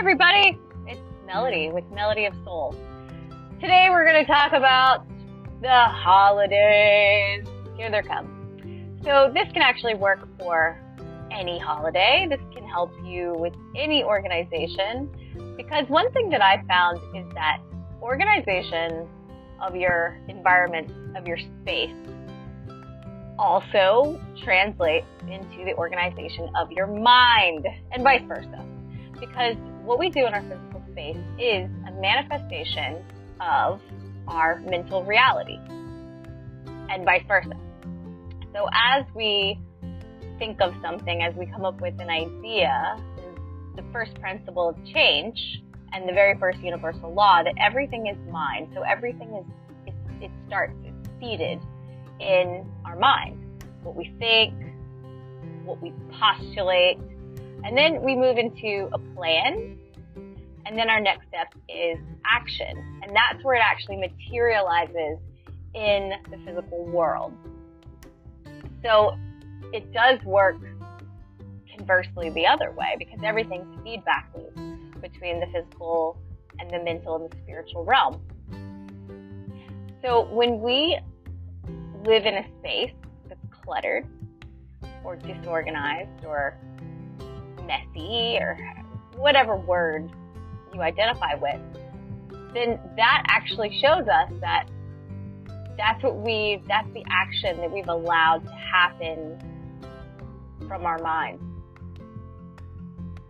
everybody, it's Melody with Melody of Soul. Today we're going to talk about the holidays. Here they come. So this can actually work for any holiday. This can help you with any organization because one thing that I found is that organization of your environment, of your space, also translates into the organization of your mind and vice versa. Because what we do in our physical space is a manifestation of our mental reality and vice versa. So as we think of something, as we come up with an idea, the first principle of change and the very first universal law that everything is mind. So everything is, it, it starts, it's seated in our mind. What we think, what we postulate, and then we move into a plan. And then our next step is action. And that's where it actually materializes in the physical world. So it does work conversely the other way because everything's feedback loop between the physical and the mental and the spiritual realm. So when we live in a space that's cluttered or disorganized or messy or whatever word you identify with, then that actually shows us that that's what we, that's the action that we've allowed to happen from our minds.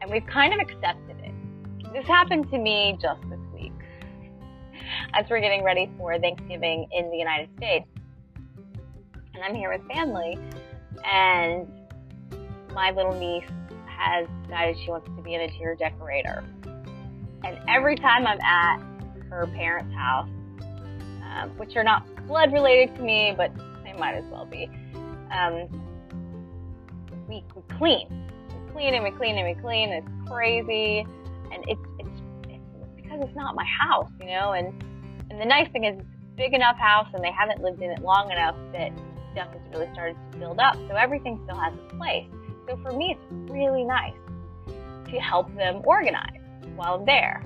And we've kind of accepted it. This happened to me just this week as we're getting ready for Thanksgiving in the United States. And I'm here with family and my little niece has decided she wants to be an interior decorator. And every time I'm at her parents' house, um, which are not blood related to me, but they might as well be, um, we, we clean. We clean and we clean and we clean. It's crazy. And it's, it's, it's because it's not my house, you know? And, and the nice thing is it's a big enough house and they haven't lived in it long enough that stuff has really started to build up. So everything still has its place. So for me, it's really nice to help them organize while I'm there.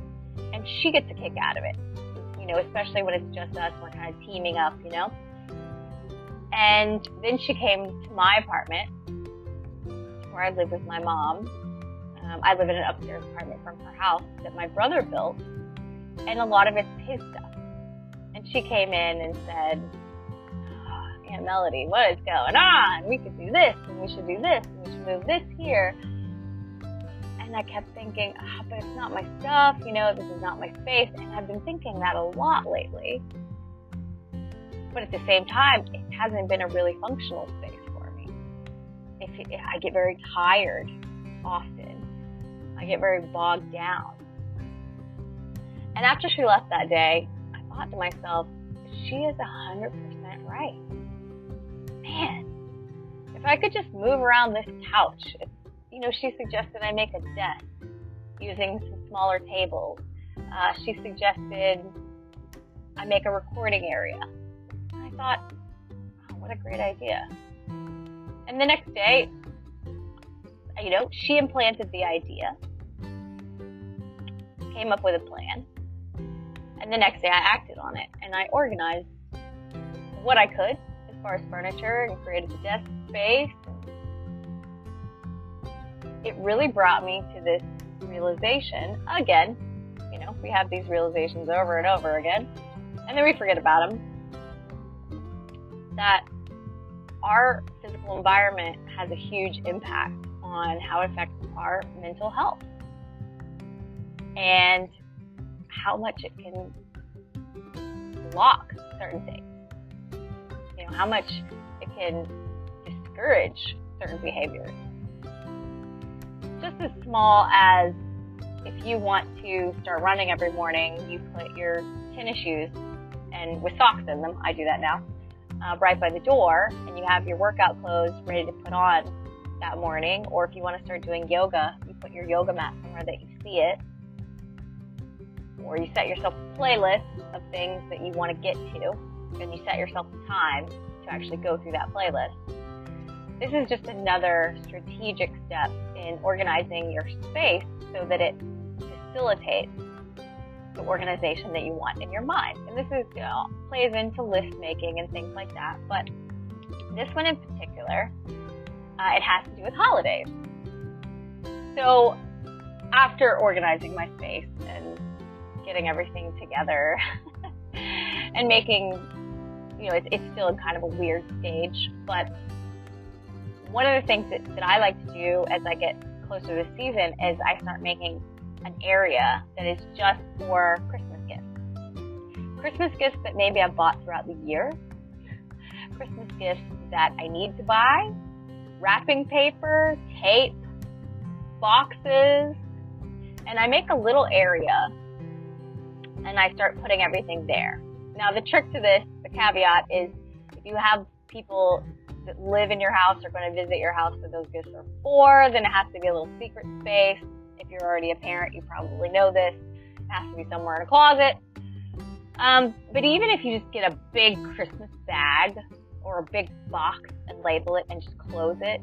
And she gets a kick out of it, you know, especially when it's just us, we're kind of teaming up, you know. And then she came to my apartment where I live with my mom. Um, I live in an upstairs apartment from her house that my brother built, and a lot of it's his stuff. And she came in and said, Aunt Melody, what is going on? We could do this, and we should do this, and we should move this here. And I kept thinking, oh, but it's not my stuff, you know, this is not my space. And I've been thinking that a lot lately. But at the same time, it hasn't been a really functional space for me. If I get very tired often, I get very bogged down. And after she left that day, I thought to myself, she is 100% right man, if I could just move around this couch, if, you know, she suggested I make a desk using some smaller tables. Uh, she suggested I make a recording area. And I thought, oh, what a great idea. And the next day, you know, she implanted the idea, came up with a plan, and the next day I acted on it and I organized what I could as furniture and created the desk space. It really brought me to this realization again. You know, we have these realizations over and over again, and then we forget about them. That our physical environment has a huge impact on how it affects our mental health and how much it can block certain things you know, how much it can discourage certain behaviors. Just as small as if you want to start running every morning, you put your tennis shoes and with socks in them, I do that now, uh, right by the door, and you have your workout clothes ready to put on that morning. Or if you want to start doing yoga, you put your yoga mat somewhere that you see it. Or you set yourself a playlist of things that you want to get to and you set yourself a time to actually go through that playlist. This is just another strategic step in organizing your space so that it facilitates the organization that you want in your mind. And this is you know, plays into list making and things like that. But this one in particular, uh, it has to do with holidays. So after organizing my space and getting everything together and making, you know, it's, it's still in kind of a weird stage, but one of the things that, that I like to do as I get closer to the season is I start making an area that is just for Christmas gifts. Christmas gifts that maybe I've bought throughout the year. Christmas gifts that I need to buy. Wrapping paper, tape, boxes. And I make a little area and I start putting everything there. Now the trick to this, caveat is if you have people that live in your house are going to visit your house that those gifts are for, then it has to be a little secret space. If you're already a parent, you probably know this. It has to be somewhere in a closet. Um, but even if you just get a big Christmas bag or a big box and label it and just close it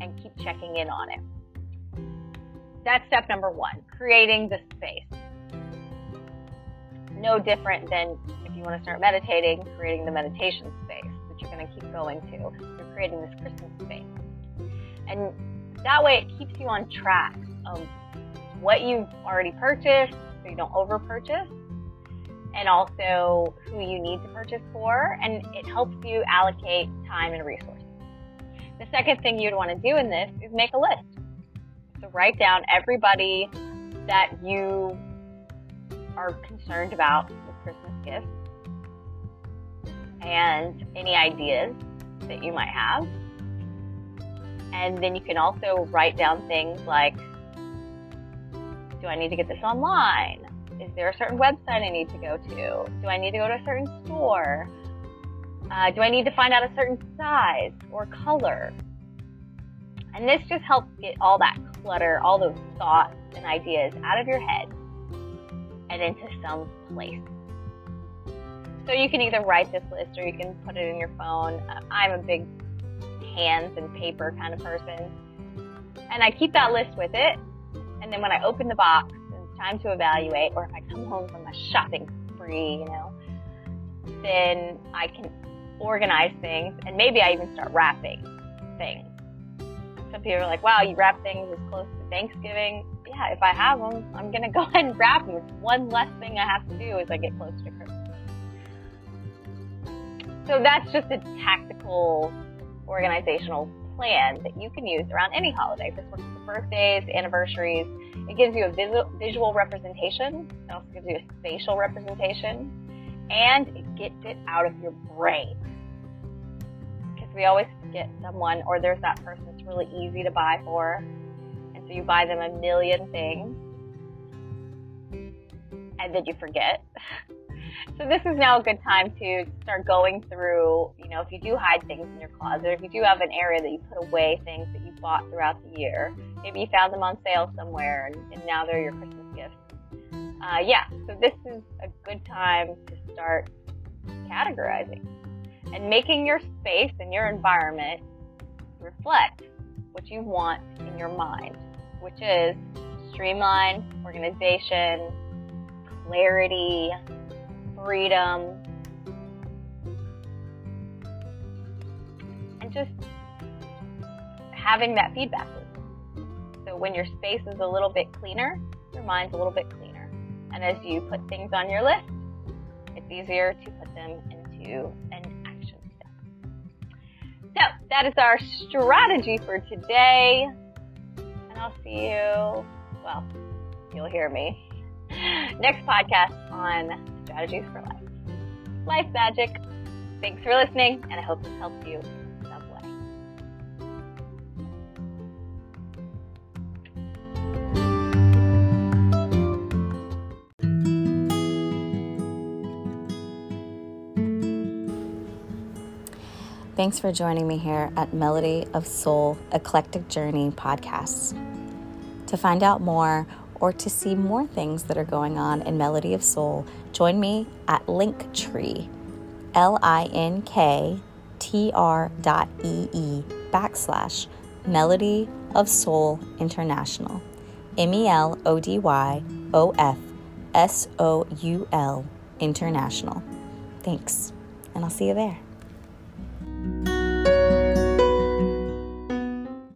and keep checking in on it. That's step number one, creating the space. No different than you want to start meditating, creating the meditation space that you're going to keep going to. You're creating this Christmas space. And that way it keeps you on track of what you've already purchased so you don't over purchase and also who you need to purchase for and it helps you allocate time and resources. The second thing you'd want to do in this is make a list. So write down everybody that you are concerned about with Christmas gifts and any ideas that you might have. And then you can also write down things like, do I need to get this online? Is there a certain website I need to go to? Do I need to go to a certain store? Uh, do I need to find out a certain size or color? And this just helps get all that clutter, all those thoughts and ideas out of your head and into some place. So you can either write this list or you can put it in your phone. Uh, I'm a big hands and paper kind of person. And I keep that list with it. And then when I open the box and it's time to evaluate, or if I come home from a shopping spree, you know, then I can organize things and maybe I even start wrapping things. Some people are like, wow, you wrap things as close to Thanksgiving. Yeah, if I have them, I'm going to go ahead and wrap them. One less thing I have to do as I get close to Christmas. So that's just a tactical organizational plan that you can use around any holiday. This works for birthdays, anniversaries. It gives you a visual, visual representation. It also gives you a spatial representation. And it gets it out of your brain. Because we always get someone or there's that person that's really easy to buy for. And so you buy them a million things. And then you forget. So this is now a good time to start going through, you know, if you do hide things in your closet, if you do have an area that you put away things that you bought throughout the year, maybe you found them on sale somewhere and, and now they're your Christmas gifts. Uh, yeah, so this is a good time to start categorizing and making your space and your environment reflect what you want in your mind, which is streamline, organization, clarity, freedom, um, and just having that feedback loop. So when your space is a little bit cleaner, your mind's a little bit cleaner. And as you put things on your list, it's easier to put them into an action step. So that is our strategy for today. And I'll see you, well, you'll hear me next podcast on strategies for life. Life magic. Thanks for listening, and I hope this helps you. Thanks for joining me here at Melody of Soul Eclectic Journey podcasts. To find out more or to see more things that are going on in Melody of Soul, join me at Linktree, L I N K T R dot E E backslash Melody of Soul International. M E L O D Y O F S O U L International. Thanks, and I'll see you there.